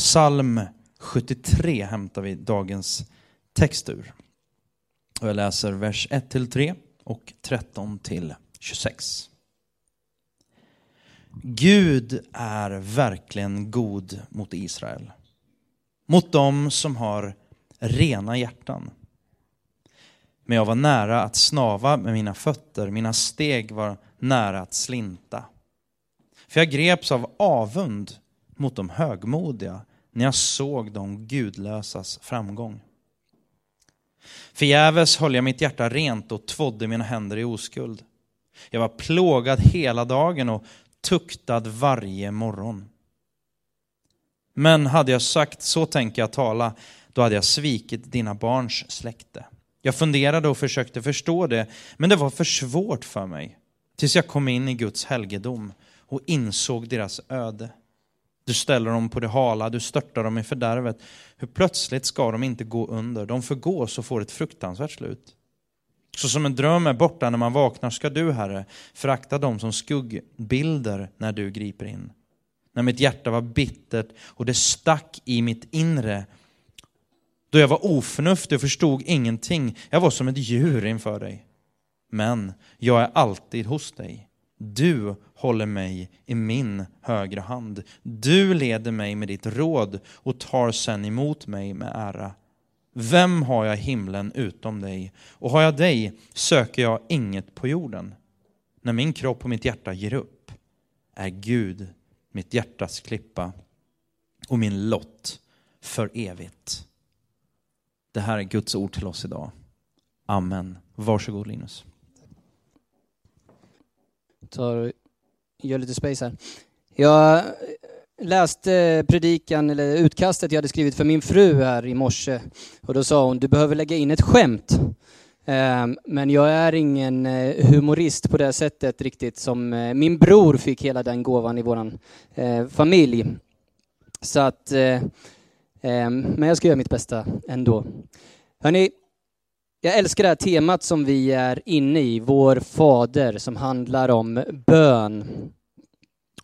Psalm 73 hämtar vi dagens text ur. Och jag läser vers 1-3 och 13-26. Gud är verkligen god mot Israel. Mot dem som har rena hjärtan. Men jag var nära att snava med mina fötter, mina steg var nära att slinta. För jag greps av avund mot de högmodiga när jag såg de gudlösas framgång. Förgäves höll jag mitt hjärta rent och tvådde mina händer i oskuld. Jag var plågad hela dagen och tuktad varje morgon. Men hade jag sagt så tänker jag tala, då hade jag svikit dina barns släkte. Jag funderade och försökte förstå det, men det var för svårt för mig. Tills jag kom in i Guds helgedom och insåg deras öde. Du ställer dem på det hala, du störtar dem i fördärvet. Hur plötsligt ska de inte gå under, de förgås och får ett fruktansvärt slut. Så som en dröm är borta när man vaknar ska du, Herre, förakta dem som skuggbilder när du griper in. När mitt hjärta var bittert och det stack i mitt inre. Då jag var oförnuftig och förstod ingenting. Jag var som ett djur inför dig. Men jag är alltid hos dig. Du håller mig i min högra hand. Du leder mig med ditt råd och tar sen emot mig med ära. Vem har jag i himlen utom dig? Och har jag dig söker jag inget på jorden. När min kropp och mitt hjärta ger upp är Gud mitt hjärtas klippa och min lott för evigt. Det här är Guds ord till oss idag. Amen. Varsågod Linus. Tar, gör lite space här. Jag läste predikan, eller utkastet jag hade skrivit för min fru här i morse. Och då sa hon, du behöver lägga in ett skämt. Ehm, men jag är ingen eh, humorist på det sättet riktigt som eh, min bror fick hela den gåvan i våran eh, familj. Så att, ehm, men jag ska göra mitt bästa ändå. Hörni, jag älskar det här temat som vi är inne i, Vår Fader, som handlar om bön.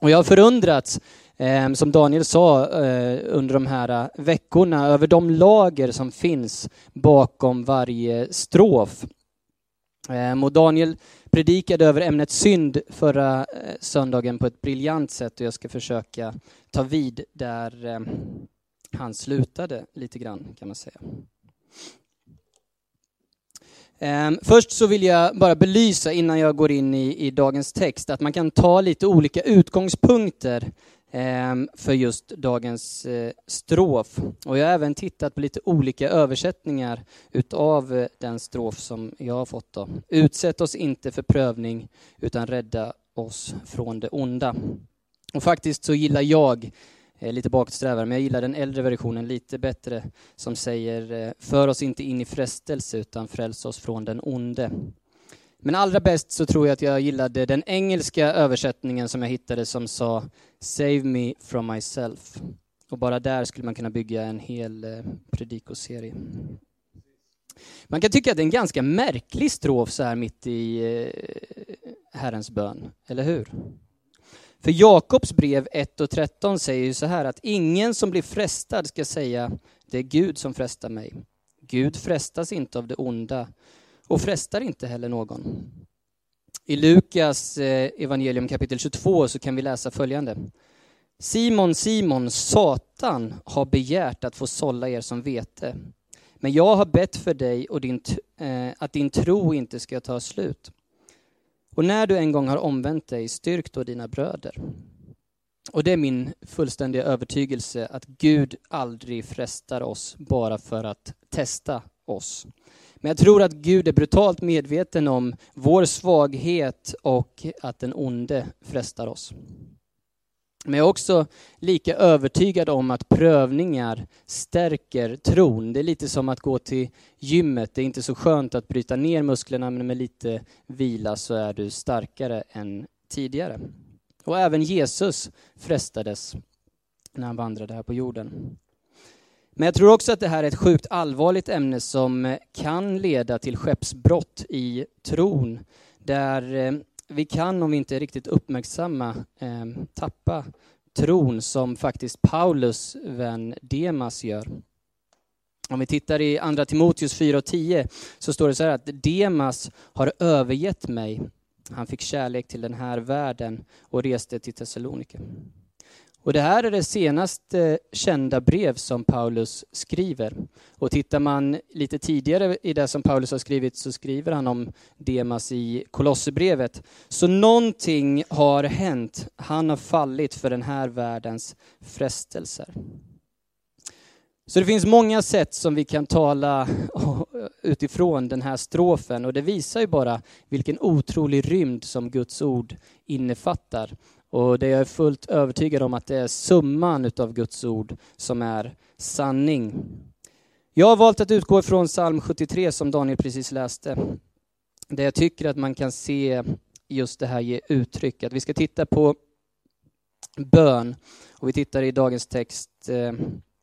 Och jag har förundrats eh, som Daniel sa eh, under de här eh, veckorna, över de lager som finns bakom varje strof. Eh, och Daniel predikade över ämnet synd förra söndagen på ett briljant sätt och jag ska försöka ta vid där han slutade lite grann kan man säga. Ehm, först så vill jag bara belysa innan jag går in i, i dagens text att man kan ta lite olika utgångspunkter ehm, för just dagens eh, strof. Och jag har även tittat på lite olika översättningar utav eh, den strof som jag har fått. Då. Utsätt oss inte för prövning utan rädda oss från det onda. Och faktiskt så gillar jag, Eh, lite bakåtsträvare, men jag gillar den äldre versionen lite bättre som säger eh, för oss inte in i frestelse utan fräls oss från den onde. Men allra bäst så tror jag att jag gillade den engelska översättningen som jag hittade som sa Save me from myself. Och bara där skulle man kunna bygga en hel eh, predikoserie. Man kan tycka att det är en ganska märklig strof så här mitt i Herrens bön, eller hur? För Jakobs brev 1 och 13 säger ju så här att ingen som blir frestad ska säga det är Gud som frestar mig. Gud frestas inte av det onda och frestar inte heller någon. I Lukas eh, evangelium kapitel 22 så kan vi läsa följande. Simon, Simon, Satan har begärt att få sålla er som vete. Men jag har bett för dig och din, eh, att din tro inte ska ta slut. Och när du en gång har omvänt dig, styrk då dina bröder. Och det är min fullständiga övertygelse att Gud aldrig frestar oss bara för att testa oss. Men jag tror att Gud är brutalt medveten om vår svaghet och att den onde frestar oss. Men jag är också lika övertygad om att prövningar stärker tron. Det är lite som att gå till gymmet. Det är inte så skönt att bryta ner musklerna, men med lite vila så är du starkare än tidigare. Och även Jesus frestades när han vandrade här på jorden. Men jag tror också att det här är ett sjukt allvarligt ämne som kan leda till skeppsbrott i tron, där eh, vi kan, om vi inte är riktigt uppmärksamma, eh, tappa tron som faktiskt Paulus vän Demas gör. Om vi tittar i Andra Timoteus 4.10 så står det så här att Demas har övergett mig. Han fick kärlek till den här världen och reste till Thessaloniki. Och det här är det senaste eh, kända brev som Paulus skriver. Och tittar man lite tidigare i det som Paulus har skrivit så skriver han om Demas i Kolosserbrevet. Så någonting har hänt. Han har fallit för den här världens frestelser. Så det finns många sätt som vi kan tala utifrån den här strofen och det visar ju bara vilken otrolig rymd som Guds ord innefattar. Och det jag är fullt övertygad om att det är summan utav Guds ord som är sanning. Jag har valt att utgå ifrån psalm 73 som Daniel precis läste. Där jag tycker att man kan se just det här ge uttryck. Att vi ska titta på bön och vi tittar i dagens text eh,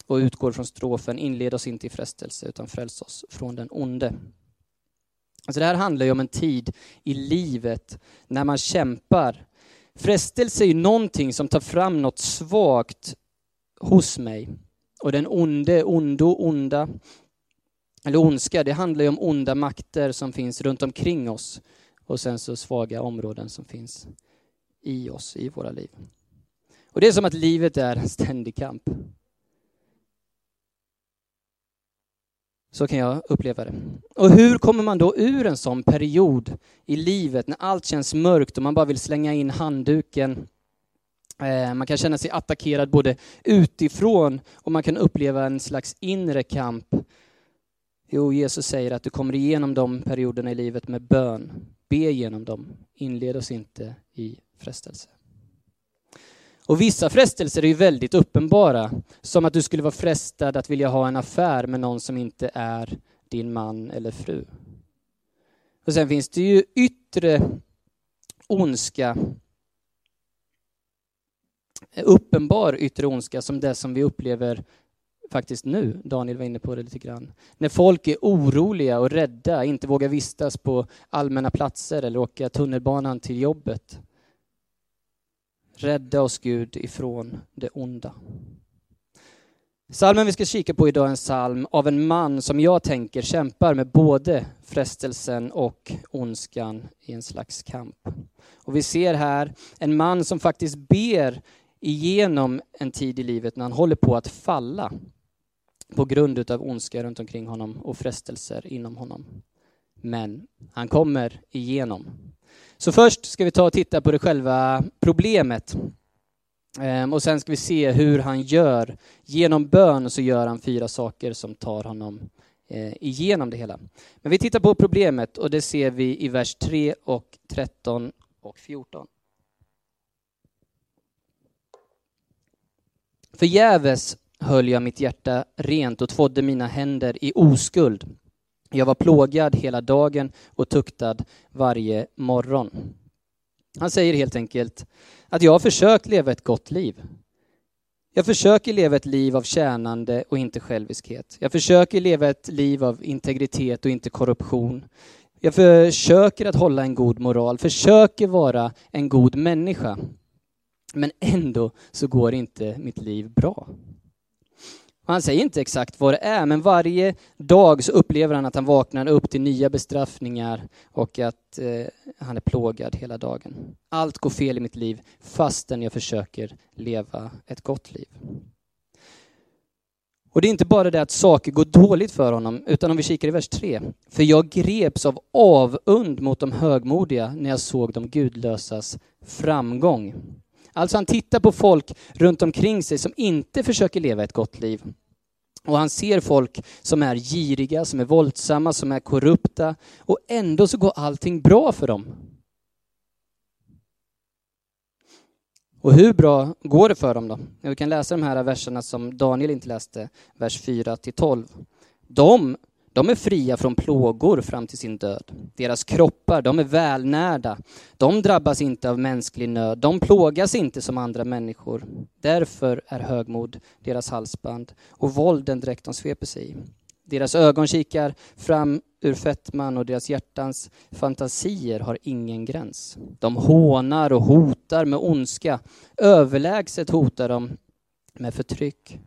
och utgår från strofen inled oss inte i frestelse utan fräls oss från den onde. Alltså det här handlar ju om en tid i livet när man kämpar Frestelse är ju någonting som tar fram något svagt hos mig. Och den onde, ondo, onda, eller ondska, det handlar ju om onda makter som finns runt omkring oss. Och sen så svaga områden som finns i oss, i våra liv. Och det är som att livet är en ständig kamp. Så kan jag uppleva det. Och hur kommer man då ur en sån period i livet när allt känns mörkt och man bara vill slänga in handduken? Eh, man kan känna sig attackerad både utifrån och man kan uppleva en slags inre kamp. Jo, Jesus säger att du kommer igenom de perioderna i livet med bön. Be igenom dem. Inled oss inte i frestelse. Och vissa frestelser är ju väldigt uppenbara, som att du skulle vara frestad att vilja ha en affär med någon som inte är din man eller fru. Och sen finns det ju yttre ondska, uppenbar yttre ondska som det som vi upplever faktiskt nu. Daniel var inne på det lite grann. När folk är oroliga och rädda, inte vågar vistas på allmänna platser eller åka tunnelbanan till jobbet. Rädda oss Gud ifrån det onda. Salmen vi ska kika på idag är en psalm av en man som jag tänker kämpar med både frestelsen och ondskan i en slags kamp. Och vi ser här en man som faktiskt ber igenom en tid i livet när han håller på att falla på grund av ondska runt omkring honom och frestelser inom honom. Men han kommer igenom. Så först ska vi ta och titta på det själva problemet. Ehm, och sen ska vi se hur han gör. Genom bön så gör han fyra saker som tar honom eh, igenom det hela. Men vi tittar på problemet och det ser vi i vers 3 och 13 och 14. Förgäves höll jag mitt hjärta rent och tvådde mina händer i oskuld. Jag var plågad hela dagen och tuktad varje morgon. Han säger helt enkelt att jag har försökt leva ett gott liv. Jag försöker leva ett liv av tjänande och inte själviskhet. Jag försöker leva ett liv av integritet och inte korruption. Jag försöker att hålla en god moral, försöker vara en god människa. Men ändå så går inte mitt liv bra. Han säger inte exakt vad det är, men varje dag så upplever han att han vaknar upp till nya bestraffningar och att eh, han är plågad hela dagen. Allt går fel i mitt liv fastän jag försöker leva ett gott liv. Och det är inte bara det att saker går dåligt för honom, utan om vi kikar i vers 3. För jag greps av avund mot de högmodiga när jag såg de gudlösas framgång. Alltså han tittar på folk runt omkring sig som inte försöker leva ett gott liv. Och han ser folk som är giriga, som är våldsamma, som är korrupta. Och ändå så går allting bra för dem. Och hur bra går det för dem då? Vi kan läsa de här verserna som Daniel inte läste, vers 4 till 12. De de är fria från plågor fram till sin död. Deras kroppar, de är välnärda. De drabbas inte av mänsklig nöd. De plågas inte som andra människor. Därför är högmod deras halsband och våld den dräkt de sveper sig i. Deras ögon kikar fram ur fettman och deras hjärtans fantasier har ingen gräns. De hånar och hotar med ondska. Överlägset hotar de med förtryck.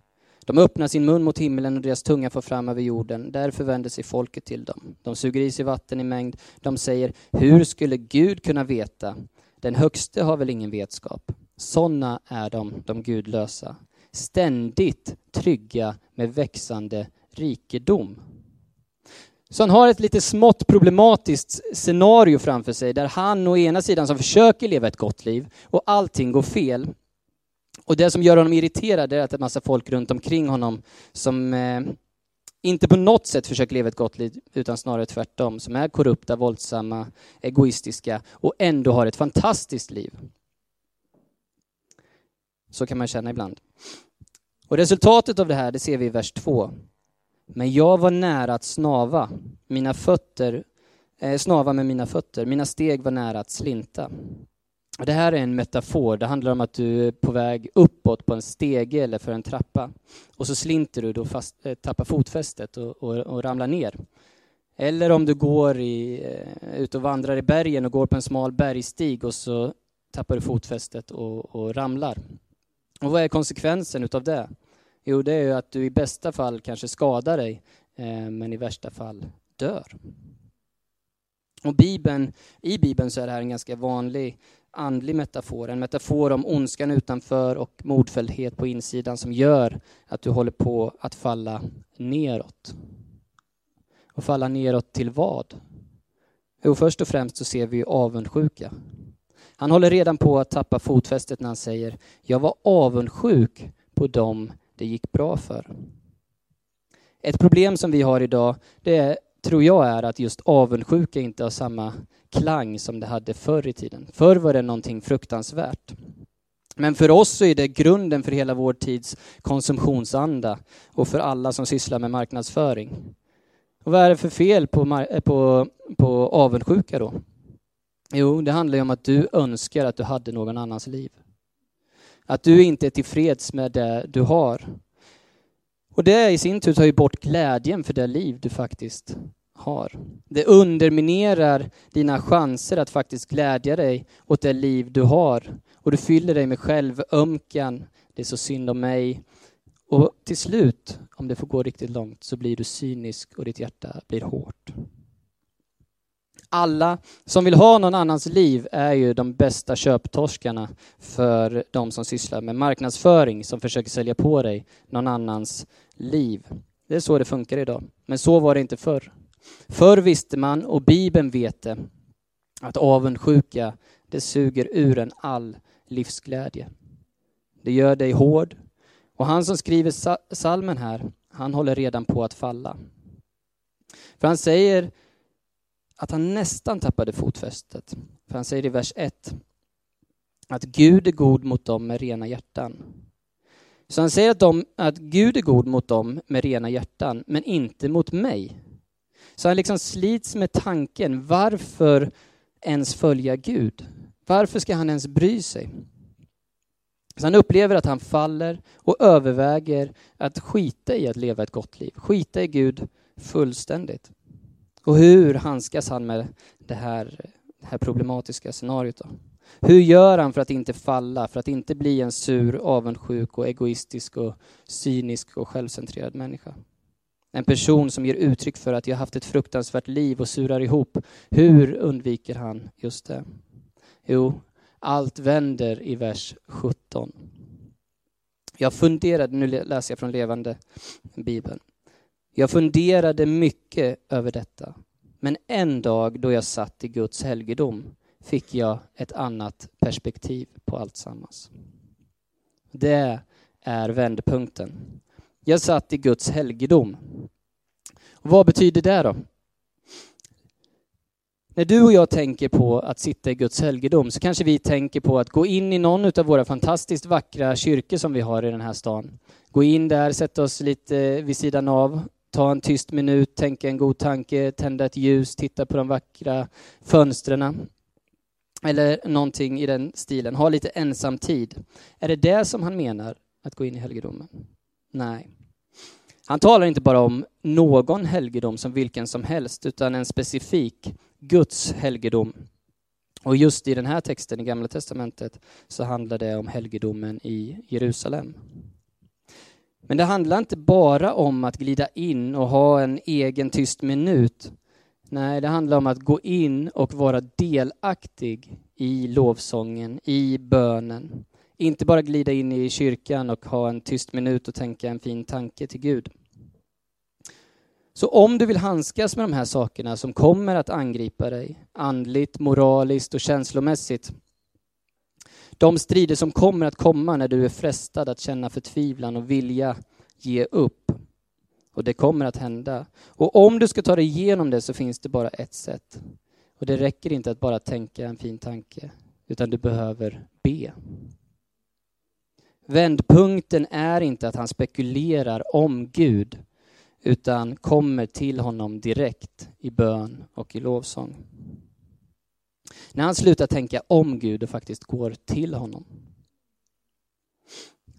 De öppnar sin mun mot himlen och deras tunga får fram över jorden. Därför vänder sig folket till dem. De suger i sig vatten i mängd. De säger, hur skulle Gud kunna veta? Den högste har väl ingen vetskap. Sådana är de, de gudlösa. Ständigt trygga med växande rikedom. Så han har ett lite smått problematiskt scenario framför sig där han å ena sidan som försöker leva ett gott liv och allting går fel. Och det som gör honom irriterad är att det är en massa folk runt omkring honom som eh, inte på något sätt försöker leva ett gott liv utan snarare tvärtom, som är korrupta, våldsamma, egoistiska och ändå har ett fantastiskt liv. Så kan man känna ibland. Och resultatet av det här, det ser vi i vers 2. Men jag var nära att snava, mina fötter, eh, snava med mina fötter, mina steg var nära att slinta. Det här är en metafor, det handlar om att du är på väg uppåt på en stege eller för en trappa. Och så slinter du, då fast, eh, tappar fotfästet och, och, och, ramlar ner. Eller om du går i, eh, ut och vandrar i bergen och går på en smal bergstig och så tappar du fotfästet och, och ramlar. Och vad är konsekvensen utav det? Jo, det är ju att du i bästa fall kanske skadar dig, eh, men i värsta fall dör. Och Bibeln, I Bibeln så är det här en ganska vanlig andlig metafor, en metafor om ondskan utanför och modfälldhet på insidan som gör att du håller på att falla neråt. Och falla neråt till vad? Jo, först och främst så ser vi avundsjuka. Han håller redan på att tappa fotfästet när han säger Jag var avundsjuk på dem det gick bra för. Ett problem som vi har idag, det är tror jag är att just avundsjuka inte har samma klang som det hade förr i tiden. Förr var det någonting fruktansvärt. Men för oss så är det grunden för hela vår tids konsumtionsanda och för alla som sysslar med marknadsföring. Och vad är det för fel på, på, på avundsjuka då? Jo, det handlar ju om att du önskar att du hade någon annans liv. Att du inte är tillfreds med det du har. Och det i sin tur tar ju bort glädjen för det liv du faktiskt har. Det underminerar dina chanser att faktiskt glädja dig åt det liv du har. Och du fyller dig med självömkan, det är så synd om mig. Och till slut, om det får gå riktigt långt, så blir du cynisk och ditt hjärta blir hårt alla som vill ha någon annans liv är ju de bästa köptorskarna för de som sysslar med marknadsföring, som försöker sälja på dig någon annans liv. Det är så det funkar idag. Men så var det inte förr. Förr visste man, och Bibeln vet det, att avundsjuka, det suger ur en all livsglädje. Det gör dig hård. Och han som skriver salmen här, han håller redan på att falla. För han säger att han nästan tappade fotfästet. För han säger i vers 1 att Gud är god mot dem med rena hjärtan. Så han säger att, de, att Gud är god mot dem med rena hjärtan, men inte mot mig. Så han liksom slits med tanken, varför ens följa Gud? Varför ska han ens bry sig? Så han upplever att han faller och överväger att skita i att leva ett gott liv, skita i Gud fullständigt. Och hur handskas han med det här, det här problematiska scenariot? Då? Hur gör han för att inte falla, för att inte bli en sur, avundsjuk och egoistisk och cynisk och självcentrerad människa? En person som ger uttryck för att jag haft ett fruktansvärt liv och surar ihop. Hur undviker han just det? Jo, allt vänder i vers 17. Jag funderade, nu läser jag från levande Bibeln. Jag funderade mycket över detta, men en dag då jag satt i Guds helgedom fick jag ett annat perspektiv på alltsammans. Det är vändpunkten. Jag satt i Guds helgedom. Och vad betyder det då? När du och jag tänker på att sitta i Guds helgedom så kanske vi tänker på att gå in i någon av våra fantastiskt vackra kyrkor som vi har i den här stan. Gå in där, sätta oss lite vid sidan av, ta en tyst minut, tänka en god tanke, tända ett ljus, titta på de vackra fönstren. Eller någonting i den stilen. Ha lite ensam tid. Är det det som han menar, att gå in i helgedomen? Nej. Han talar inte bara om någon helgedom som vilken som helst, utan en specifik Guds helgedom. Och just i den här texten i Gamla Testamentet så handlar det om helgedomen i Jerusalem. Men det handlar inte bara om att glida in och ha en egen tyst minut. Nej, det handlar om att gå in och vara delaktig i lovsången, i bönen. Inte bara glida in i kyrkan och ha en tyst minut och tänka en fin tanke till Gud. Så om du vill handskas med de här sakerna som kommer att angripa dig, andligt, moraliskt och känslomässigt, de strider som kommer att komma när du är frestad att känna förtvivlan och vilja ge upp. Och det kommer att hända. Och om du ska ta dig igenom det så finns det bara ett sätt. Och det räcker inte att bara tänka en fin tanke, utan du behöver be. Vändpunkten är inte att han spekulerar om Gud, utan kommer till honom direkt i bön och i lovsång. När han slutar tänka om Gud och faktiskt går till honom.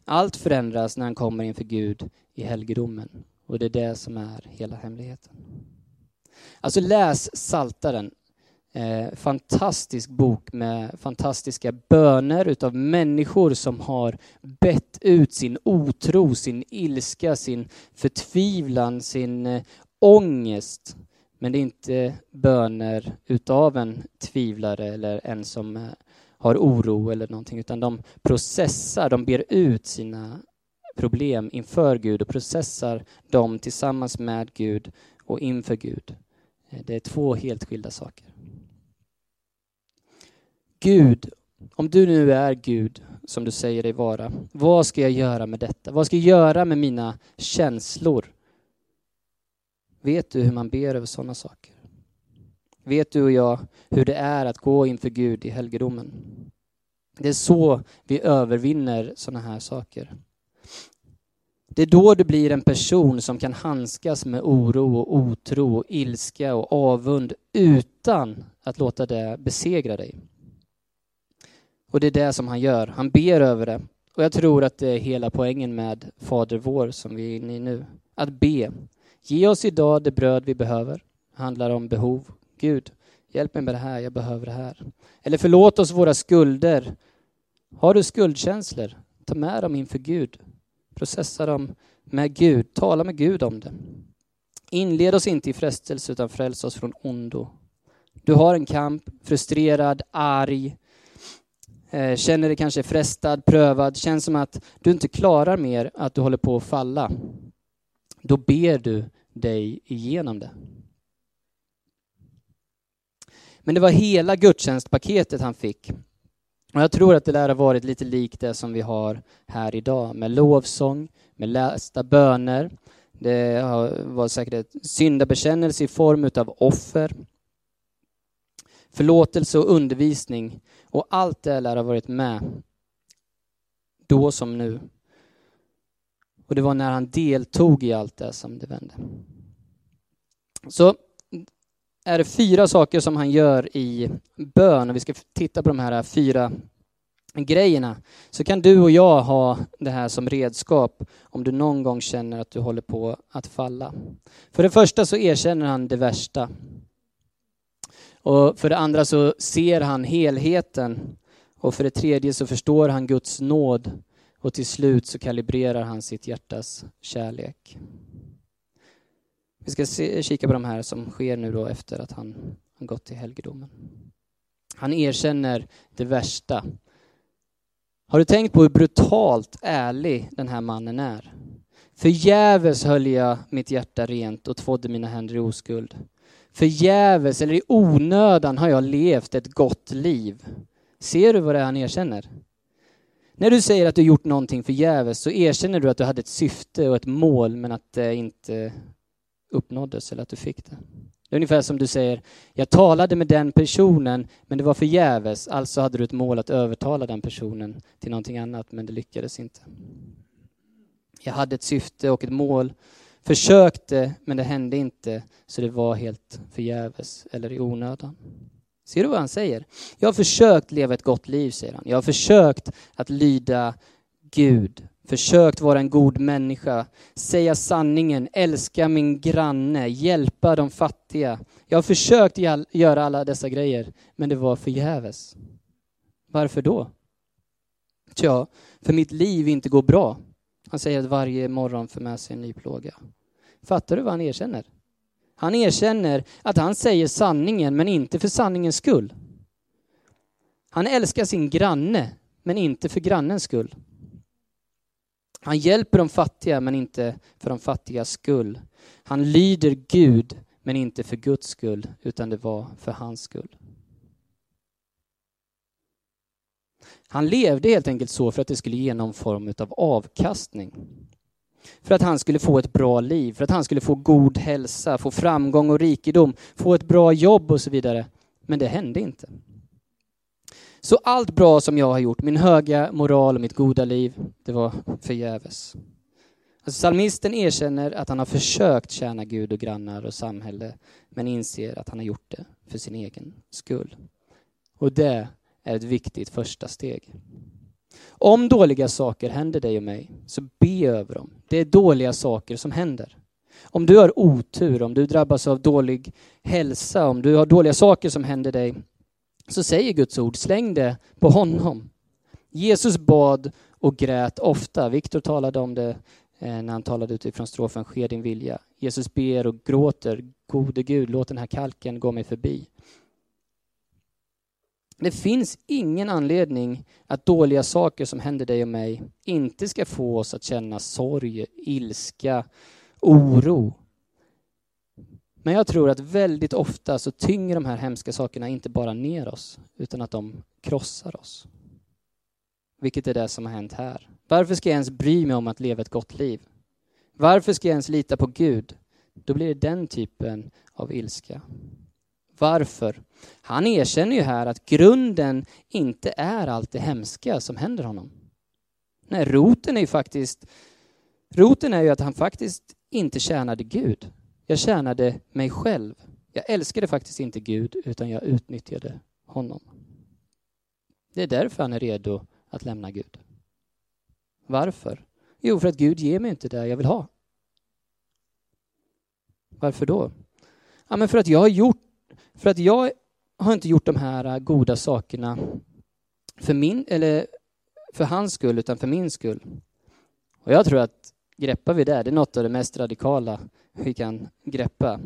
Allt förändras när han kommer inför Gud i helgedomen och det är det som är hela hemligheten. Alltså läs Saltaren. Eh, fantastisk bok med fantastiska böner utav människor som har bett ut sin otro, sin ilska, sin förtvivlan, sin eh, ångest. Men det är inte böner utav en tvivlare eller en som eh, har oro eller någonting, utan de processar, de ber ut sina problem inför Gud och processar dem tillsammans med Gud och inför Gud. Eh, det är två helt skilda saker. Gud, om du nu är Gud, som du säger dig vara, vad ska jag göra med detta? Vad ska jag göra med mina känslor? Vet du hur man ber över sådana saker? Vet du och jag hur det är att gå inför Gud i helgedomen? Det är så vi övervinner sådana här saker. Det är då du blir en person som kan handskas med oro och otro och ilska och avund utan att låta det besegra dig. Och det är det som han gör. Han ber över det. Och jag tror att det är hela poängen med Fader vår som vi är inne i nu. Att be. Ge oss idag det bröd vi behöver. Det handlar om behov. Gud, hjälp mig med det här, jag behöver det här. Eller förlåt oss våra skulder. Har du skuldkänslor? Ta med dem inför Gud. Processa dem med Gud. Tala med Gud om det. Inled oss inte i frestelse utan fräls oss från ondo. Du har en kamp, frustrerad, arg, eh, känner dig kanske frestad, prövad, känns som att du inte klarar mer, att du håller på att falla. Då ber du dig igenom det. Men det var hela gudstjänstpaketet han fick. Och jag tror att det där har varit lite likt det som vi har här idag med lovsång, med lästa böner. Det var säkert ett syndabekännelse i form av offer, förlåtelse och undervisning. Och allt det lär ha varit med då som nu. Och det var när han deltog i allt det som det vände. Så är det fyra saker som han gör i bön och vi ska titta på de här fyra grejerna så kan du och jag ha det här som redskap om du någon gång känner att du håller på att falla. För det första så erkänner han det värsta. Och för det andra så ser han helheten. Och för det tredje så förstår han Guds nåd. Och till slut så kalibrerar han sitt hjärtas kärlek. Vi ska se, kika på de här som sker nu då efter att han har gått till helgedomen. Han erkänner det värsta. Har du tänkt på hur brutalt ärlig den här mannen är? Förgäves höll jag mitt hjärta rent och tvådde mina händer i oskuld. Förgäves eller i onödan har jag levt ett gott liv. Ser du vad det är han erkänner? När du säger att du gjort någonting förgäves så erkänner du att du hade ett syfte och ett mål men att det inte uppnåddes eller att du fick det. Det är ungefär som du säger, jag talade med den personen men det var förgäves, alltså hade du ett mål att övertala den personen till någonting annat men det lyckades inte. Jag hade ett syfte och ett mål, försökte men det hände inte så det var helt förgäves eller i onödan. Ser du vad han säger? Jag har försökt leva ett gott liv, säger han. Jag har försökt att lyda Gud försökt vara en god människa, säga sanningen, älska min granne, hjälpa de fattiga. Jag har försökt göra alla dessa grejer, men det var förgäves. Varför då? Tja, för mitt liv inte går bra. Han säger att varje morgon för med sig en ny plåga. Fattar du vad han erkänner? Han erkänner att han säger sanningen, men inte för sanningens skull. Han älskar sin granne, men inte för grannens skull. Han hjälper de fattiga, men inte för de fattigas skull. Han lyder Gud, men inte för Guds skull, utan det var för hans skull. Han levde helt enkelt så för att det skulle ge någon form av avkastning. För att han skulle få ett bra liv, för att han skulle få god hälsa, få framgång och rikedom, få ett bra jobb och så vidare. Men det hände inte. Så allt bra som jag har gjort, min höga moral och mitt goda liv, det var förgäves. Alltså, psalmisten erkänner att han har försökt tjäna Gud och grannar och samhälle, men inser att han har gjort det för sin egen skull. Och det är ett viktigt första steg. Om dåliga saker händer dig och mig, så be över dem. Det är dåliga saker som händer. Om du har otur, om du drabbas av dålig hälsa, om du har dåliga saker som händer dig, så säger Guds ord, släng det på honom. Jesus bad och grät ofta. Viktor talade om det eh, när han talade utifrån strofen Ske din vilja. Jesus ber och gråter, gode Gud, låt den här kalken gå mig förbi. Det finns ingen anledning att dåliga saker som händer dig och mig inte ska få oss att känna sorg, ilska, oro. Men jag tror att väldigt ofta så tynger de här hemska sakerna inte bara ner oss, utan att de krossar oss. Vilket är det som har hänt här. Varför ska jag ens bry mig om att leva ett gott liv? Varför ska jag ens lita på Gud? Då blir det den typen av ilska. Varför? Han erkänner ju här att grunden inte är allt det hemska som händer honom. Nej, roten är ju faktiskt roten är ju att han faktiskt inte tjänade Gud. Jag tjänade mig själv. Jag älskade faktiskt inte Gud, utan jag utnyttjade honom. Det är därför han är redo att lämna Gud. Varför? Jo, för att Gud ger mig inte det jag vill ha. Varför då? Ja, men för att jag har gjort för att jag har inte gjort de här goda sakerna för min, eller för hans skull, utan för min skull. Och jag tror att greppar vi det, det är något av det mest radikala vi kan greppa.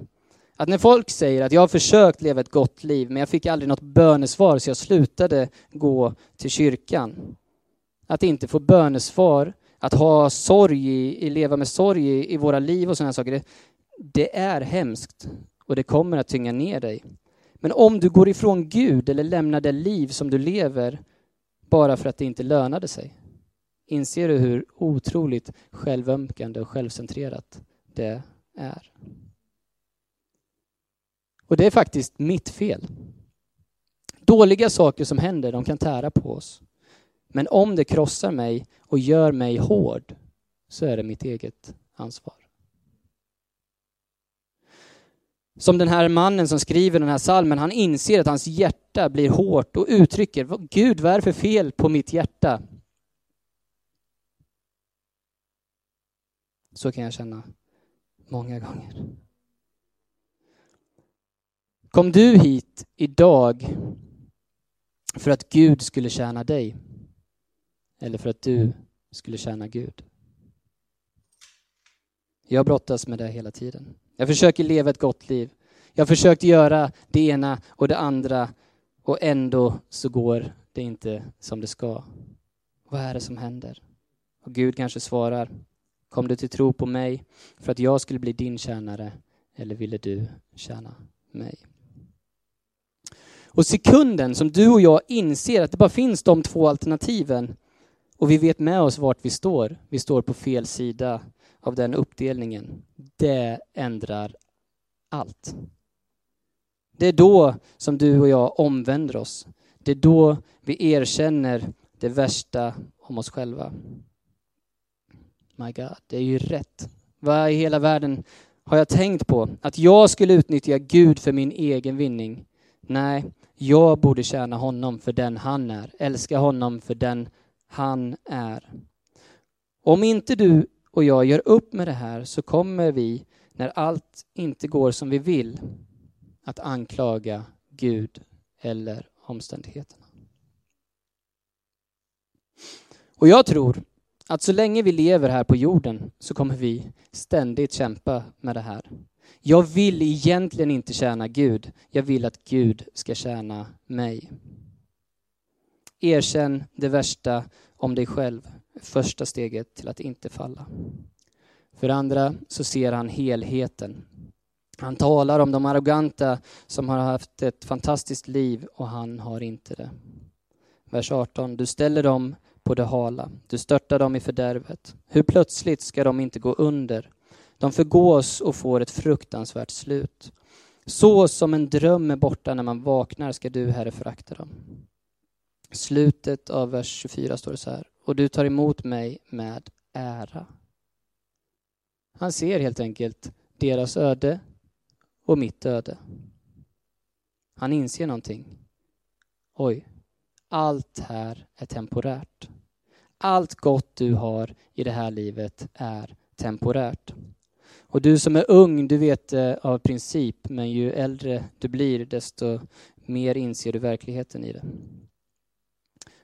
Att när folk säger att jag har försökt leva ett gott liv, men jag fick aldrig något bönesvar så jag slutade gå till kyrkan. Att inte få bönesvar, att ha sorg, i, leva med sorg i, i våra liv och sådana saker, det, det är hemskt och det kommer att tynga ner dig. Men om du går ifrån Gud eller lämnar det liv som du lever bara för att det inte lönade sig, inser du hur otroligt självömkande och självcentrerat det är. Och det är faktiskt mitt fel. Dåliga saker som händer, de kan tära på oss. Men om det krossar mig och gör mig hård, så är det mitt eget ansvar. Som den här mannen som skriver den här salmen, han inser att hans hjärta blir hårt och uttrycker, Gud vad är det för fel på mitt hjärta? Så kan jag känna många gånger. Kom du hit idag för att Gud skulle tjäna dig? Eller för att du skulle tjäna Gud? Jag brottas med det hela tiden. Jag försöker leva ett gott liv. Jag har försökt göra det ena och det andra och ändå så går det inte som det ska. Vad är det som händer? Och Gud kanske svarar, kom du till tro på mig för att jag skulle bli din tjänare eller ville du tjäna mig? Och sekunden som du och jag inser att det bara finns de två alternativen och vi vet med oss vart vi står, vi står på fel sida av den uppdelningen, det ändrar allt. Det är då som du och jag omvänder oss. Det är då vi erkänner det värsta om oss själva. My God, det är ju rätt. Vad i hela världen har jag tänkt på? Att jag skulle utnyttja Gud för min egen vinning? Nej, jag borde tjäna honom för den han är, älska honom för den han är. Om inte du och jag gör upp med det här så kommer vi, när allt inte går som vi vill, att anklaga Gud eller omständigheterna. Och jag tror att så länge vi lever här på jorden så kommer vi ständigt kämpa med det här. Jag vill egentligen inte tjäna Gud. Jag vill att Gud ska tjäna mig. Erkänn det värsta om dig själv. Första steget till att inte falla. För det andra så ser han helheten. Han talar om de arroganta som har haft ett fantastiskt liv och han har inte det. Vers 18. Du ställer dem på det hala. Du störtar dem i fördärvet. Hur plötsligt ska de inte gå under? De förgås och får ett fruktansvärt slut. Så som en dröm är borta när man vaknar ska du, Herre, förakta dem. Slutet av vers 24 står det så här. Och du tar emot mig med ära. Han ser helt enkelt deras öde och mitt öde. Han inser någonting. Oj, allt här är temporärt. Allt gott du har i det här livet är temporärt. Och du som är ung, du vet det av princip, men ju äldre du blir, desto mer inser du verkligheten i det.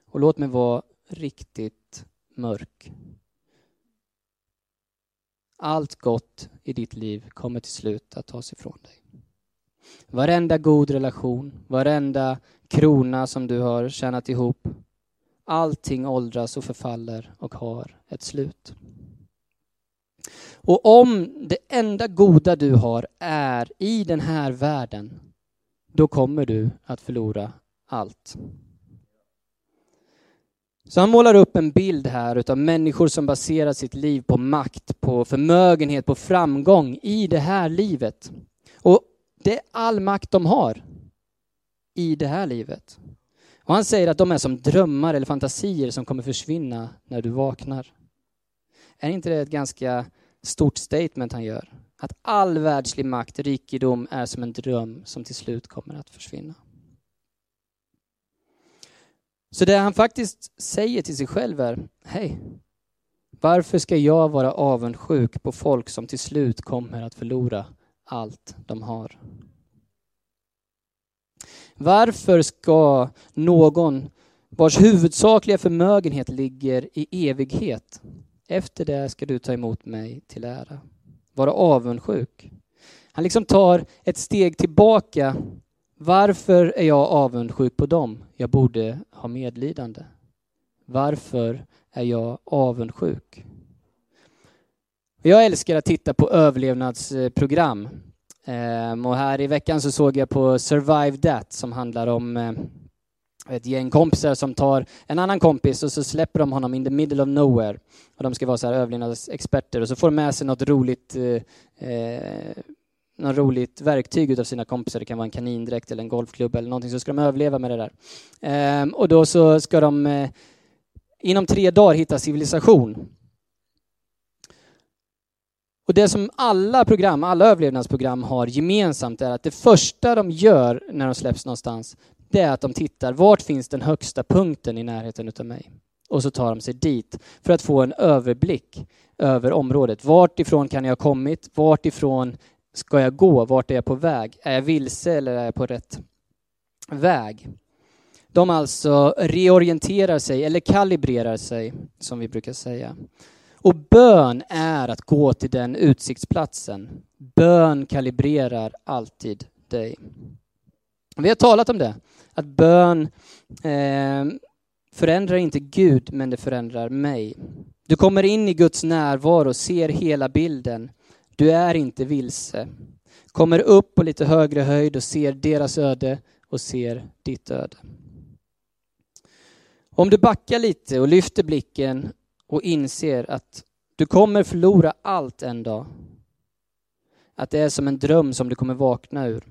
Och låt mig vara riktigt mörk. Allt gott i ditt liv kommer till slut att tas ifrån dig. Varenda god relation, varenda krona som du har tjänat ihop, allting åldras och förfaller och har ett slut. Och om det enda goda du har är i den här världen, då kommer du att förlora allt. Så han målar upp en bild här av människor som baserar sitt liv på makt, på förmögenhet, på framgång i det här livet. Och det är all makt de har i det här livet. Och han säger att de är som drömmar eller fantasier som kommer försvinna när du vaknar. Är inte det ett ganska stort statement han gör? Att all världslig makt, rikedom, är som en dröm som till slut kommer att försvinna. Så det han faktiskt säger till sig själv är, hej, varför ska jag vara avundsjuk på folk som till slut kommer att förlora allt de har? Varför ska någon vars huvudsakliga förmögenhet ligger i evighet, efter det ska du ta emot mig till ära, vara avundsjuk? Han liksom tar ett steg tillbaka varför är jag avundsjuk på dem? Jag borde ha medlidande. Varför är jag avundsjuk? Jag älskar att titta på överlevnadsprogram. Um, och här i veckan så såg jag på Survive That som handlar om uh, ett gäng kompisar som tar en annan kompis och så släpper de honom in the middle of nowhere. Och de ska vara så här överlevnadsexperter och så får de med sig något roligt uh, uh, något roligt verktyg utav sina kompisar. Det kan vara en kanindräkt eller en golfklubba eller någonting. Så ska de överleva med det där. Ehm, och då så ska de inom tre dagar hitta civilisation. Och det som alla program, alla överlevnadsprogram har gemensamt är att det första de gör när de släpps någonstans, det är att de tittar, vart finns den högsta punkten i närheten utav mig? Och så tar de sig dit för att få en överblick över området. Vart ifrån kan jag ha kommit? Vart ifrån ska jag gå? Vart är jag på väg? Är jag vilse eller är jag på rätt väg? De alltså reorienterar sig, eller kalibrerar sig, som vi brukar säga. Och bön är att gå till den utsiktsplatsen. Bön kalibrerar alltid dig. Vi har talat om det, att bön eh, förändrar inte Gud, men det förändrar mig. Du kommer in i Guds närvaro, ser hela bilden, du är inte vilse. Kommer upp på lite högre höjd och ser deras öde och ser ditt öde. Om du backar lite och lyfter blicken och inser att du kommer förlora allt en dag. Att det är som en dröm som du kommer vakna ur.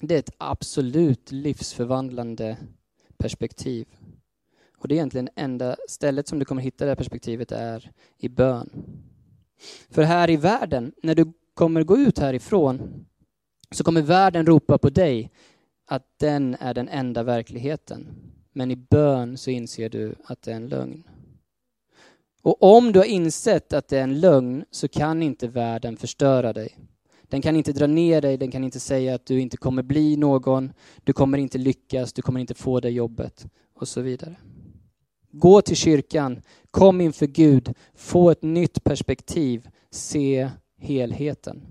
Det är ett absolut livsförvandlande perspektiv. Och det är egentligen enda stället som du kommer hitta det här perspektivet är i bön. För här i världen, när du kommer gå ut härifrån, så kommer världen ropa på dig att den är den enda verkligheten. Men i bön så inser du att det är en lögn. Och om du har insett att det är en lögn så kan inte världen förstöra dig. Den kan inte dra ner dig, den kan inte säga att du inte kommer bli någon, du kommer inte lyckas, du kommer inte få det jobbet och så vidare. Gå till kyrkan, kom inför Gud, få ett nytt perspektiv, se helheten.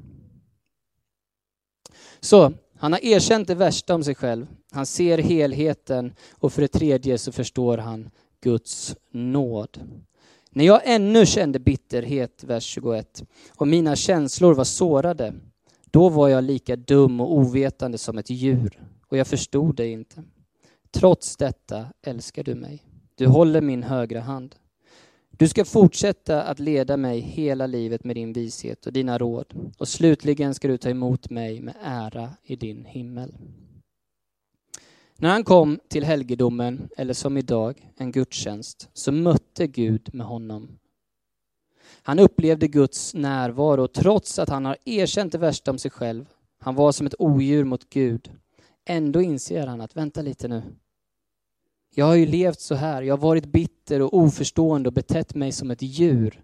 Så, han har erkänt det värsta om sig själv. Han ser helheten och för det tredje så förstår han Guds nåd. När jag ännu kände bitterhet, vers 21, och mina känslor var sårade, då var jag lika dum och ovetande som ett djur, och jag förstod dig inte. Trots detta älskar du mig. Du håller min högra hand. Du ska fortsätta att leda mig hela livet med din vishet och dina råd, och slutligen ska du ta emot mig med ära i din himmel. När han kom till helgedomen, eller som idag, en gudstjänst, så mötte Gud med honom. Han upplevde Guds närvaro trots att han har erkänt det värsta om sig själv. Han var som ett odjur mot Gud. Ändå inser han att, vänta lite nu. Jag har ju levt så här, jag har varit bitter och oförstående och betett mig som ett djur.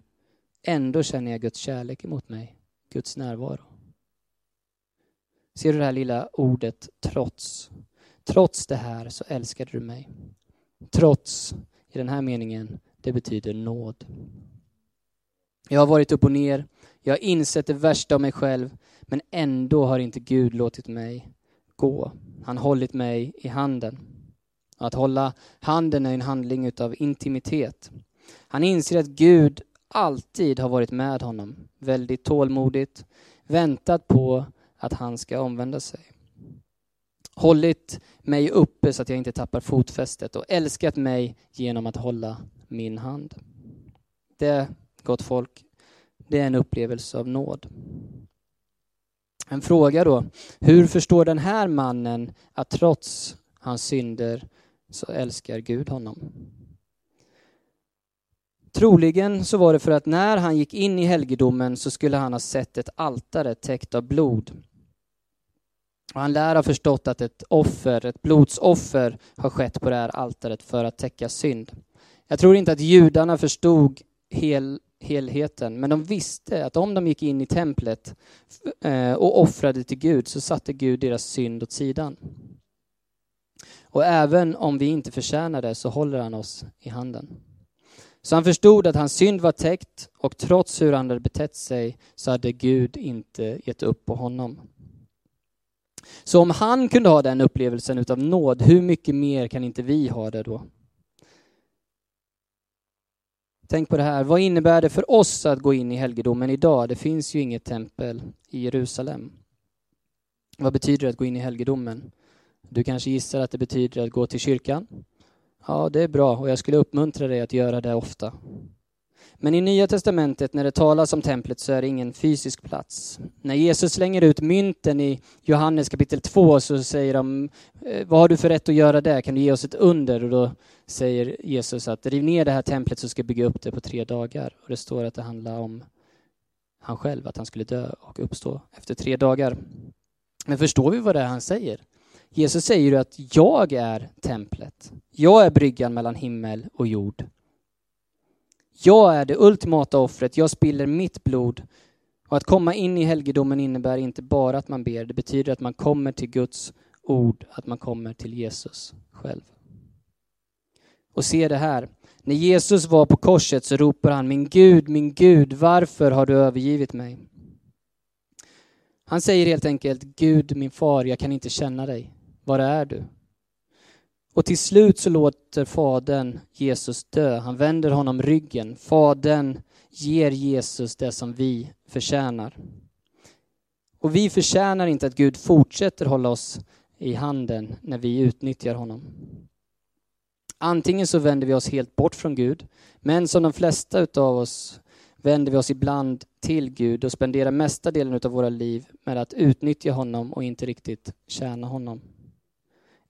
Ändå känner jag Guds kärlek emot mig, Guds närvaro. Ser du det här lilla ordet trots? Trots det här så älskade du mig. Trots, i den här meningen, det betyder nåd. Jag har varit upp och ner, jag har insett det värsta av mig själv, men ändå har inte Gud låtit mig gå. Han har hållit mig i handen. Att hålla handen är en handling utav intimitet. Han inser att Gud alltid har varit med honom, väldigt tålmodigt, väntat på att han ska omvända sig hållit mig uppe så att jag inte tappar fotfästet och älskat mig genom att hålla min hand. Det, gott folk, det är en upplevelse av nåd. En fråga då, hur förstår den här mannen att trots hans synder så älskar Gud honom? Troligen så var det för att när han gick in i helgedomen så skulle han ha sett ett altare täckt av blod och han lär ha förstått att ett offer, ett blodsoffer, har skett på det här altaret för att täcka synd. Jag tror inte att judarna förstod hel, helheten, men de visste att om de gick in i templet eh, och offrade till Gud så satte Gud deras synd åt sidan. Och även om vi inte förtjänar det så håller han oss i handen. Så han förstod att hans synd var täckt och trots hur han hade betett sig så hade Gud inte gett upp på honom. Så om han kunde ha den upplevelsen utav nåd, hur mycket mer kan inte vi ha det då? Tänk på det här, vad innebär det för oss att gå in i helgedomen idag? Det finns ju inget tempel i Jerusalem. Vad betyder det att gå in i helgedomen? Du kanske gissar att det betyder att gå till kyrkan? Ja, det är bra och jag skulle uppmuntra dig att göra det ofta. Men i Nya Testamentet när det talas om templet så är det ingen fysisk plats. När Jesus slänger ut mynten i Johannes kapitel 2 så säger de, eh, vad har du för rätt att göra det? Kan du ge oss ett under? Och då säger Jesus att riv ner det här templet så ska jag bygga upp det på tre dagar. Och det står att det handlar om han själv, att han skulle dö och uppstå efter tre dagar. Men förstår vi vad det är han säger? Jesus säger ju att jag är templet. Jag är bryggan mellan himmel och jord. Jag är det ultimata offret, jag spiller mitt blod. Och att komma in i helgedomen innebär inte bara att man ber, det betyder att man kommer till Guds ord, att man kommer till Jesus själv. Och se det här, när Jesus var på korset så ropar han Min Gud, min Gud, varför har du övergivit mig? Han säger helt enkelt Gud, min far, jag kan inte känna dig. Var är du? Och till slut så låter Fadern Jesus dö. Han vänder honom ryggen. Fadern ger Jesus det som vi förtjänar. Och vi förtjänar inte att Gud fortsätter hålla oss i handen när vi utnyttjar honom. Antingen så vänder vi oss helt bort från Gud, men som de flesta utav oss vänder vi oss ibland till Gud och spenderar mesta delen av våra liv med att utnyttja honom och inte riktigt tjäna honom.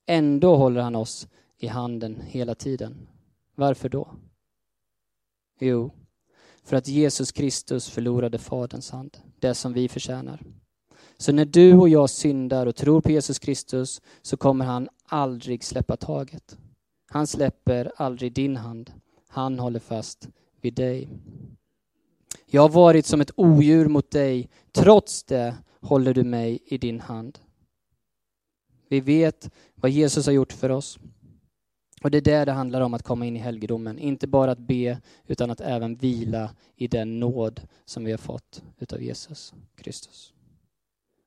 Ändå håller han oss i handen hela tiden. Varför då? Jo, för att Jesus Kristus förlorade Faderns hand, det som vi förtjänar. Så när du och jag syndar och tror på Jesus Kristus så kommer han aldrig släppa taget. Han släpper aldrig din hand. Han håller fast vid dig. Jag har varit som ett odjur mot dig, trots det håller du mig i din hand. Vi vet vad Jesus har gjort för oss. Och det är det det handlar om att komma in i helgedomen. Inte bara att be, utan att även vila i den nåd som vi har fått utav Jesus Kristus.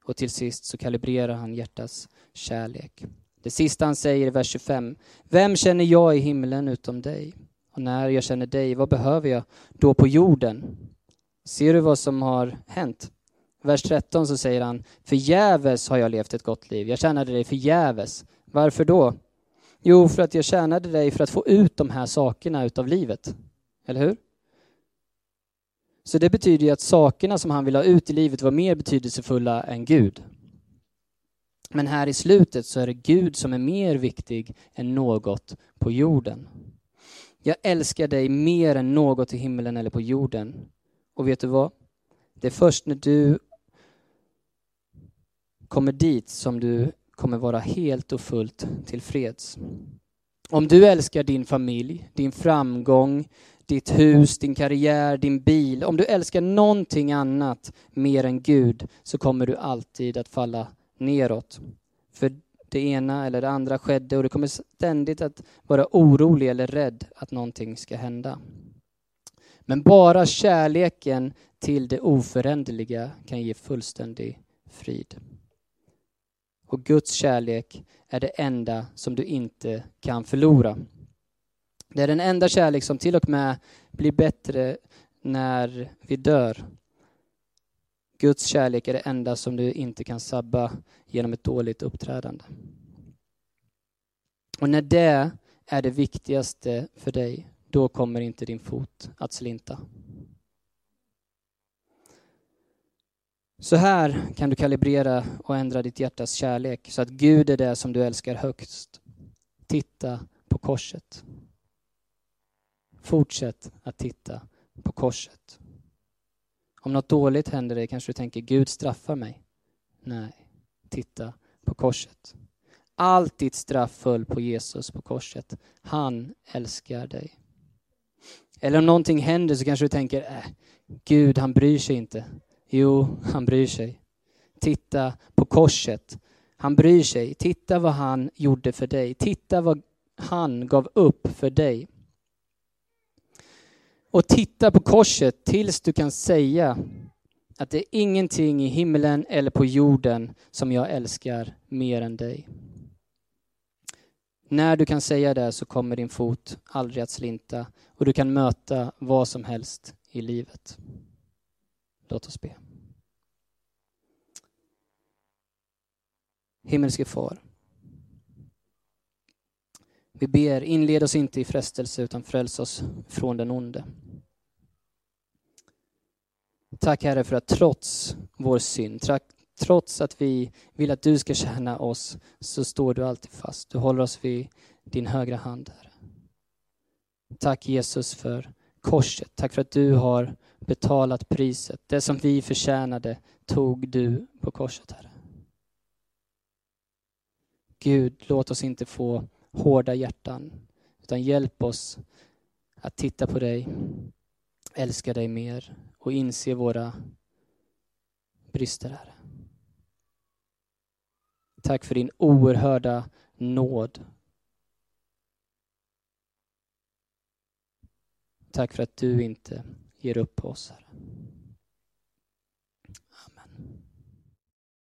Och till sist så kalibrerar han hjärtats kärlek. Det sista han säger i vers 25. Vem känner jag i himlen utom dig? Och när jag känner dig, vad behöver jag då på jorden? Ser du vad som har hänt? Vers 13 så säger han, förgäves har jag levt ett gott liv. Jag tjänade dig förgäves. Varför då? Jo, för att jag tjänade dig för att få ut de här sakerna utav livet. Eller hur? Så det betyder ju att sakerna som han vill ha ut i livet var mer betydelsefulla än Gud. Men här i slutet så är det Gud som är mer viktig än något på jorden. Jag älskar dig mer än något i himlen eller på jorden. Och vet du vad? Det är först när du kommer dit som du kommer vara helt och fullt tillfreds. Om du älskar din familj, din framgång, ditt hus, din karriär, din bil. Om du älskar någonting annat mer än Gud så kommer du alltid att falla neråt. För det ena eller det andra skedde och du kommer ständigt att vara orolig eller rädd att någonting ska hända. Men bara kärleken till det oföränderliga kan ge fullständig frid. Och Guds kärlek är det enda som du inte kan förlora. Det är den enda kärlek som till och med blir bättre när vi dör. Guds kärlek är det enda som du inte kan sabba genom ett dåligt uppträdande. Och när det är det viktigaste för dig, då kommer inte din fot att slinta. Så här kan du kalibrera och ändra ditt hjärtas kärlek så att Gud är det som du älskar högst. Titta på korset. Fortsätt att titta på korset. Om något dåligt händer dig kanske du tänker Gud straffar mig. Nej, titta på korset. Allt ditt straff föll på Jesus på korset. Han älskar dig. Eller om någonting händer så kanske du tänker, äh, Gud han bryr sig inte. Jo, han bryr sig. Titta på korset. Han bryr sig. Titta vad han gjorde för dig. Titta vad han gav upp för dig. Och titta på korset tills du kan säga att det är ingenting i himlen eller på jorden som jag älskar mer än dig. När du kan säga det så kommer din fot aldrig att slinta och du kan möta vad som helst i livet. Låt oss be. Himmelske far. Vi ber, inled oss inte i frestelse utan fräls oss från den onde. Tack Herre för att trots vår synd, trots att vi vill att du ska tjäna oss, så står du alltid fast. Du håller oss vid din högra hand. Herre. Tack Jesus för korset. Tack för att du har betalat priset. Det som vi förtjänade tog du på korset, Herre. Gud, låt oss inte få hårda hjärtan, utan hjälp oss att titta på dig, älska dig mer och inse våra brister, Herre. Tack för din oerhörda nåd. Tack för att du inte ger upp på oss, Herre.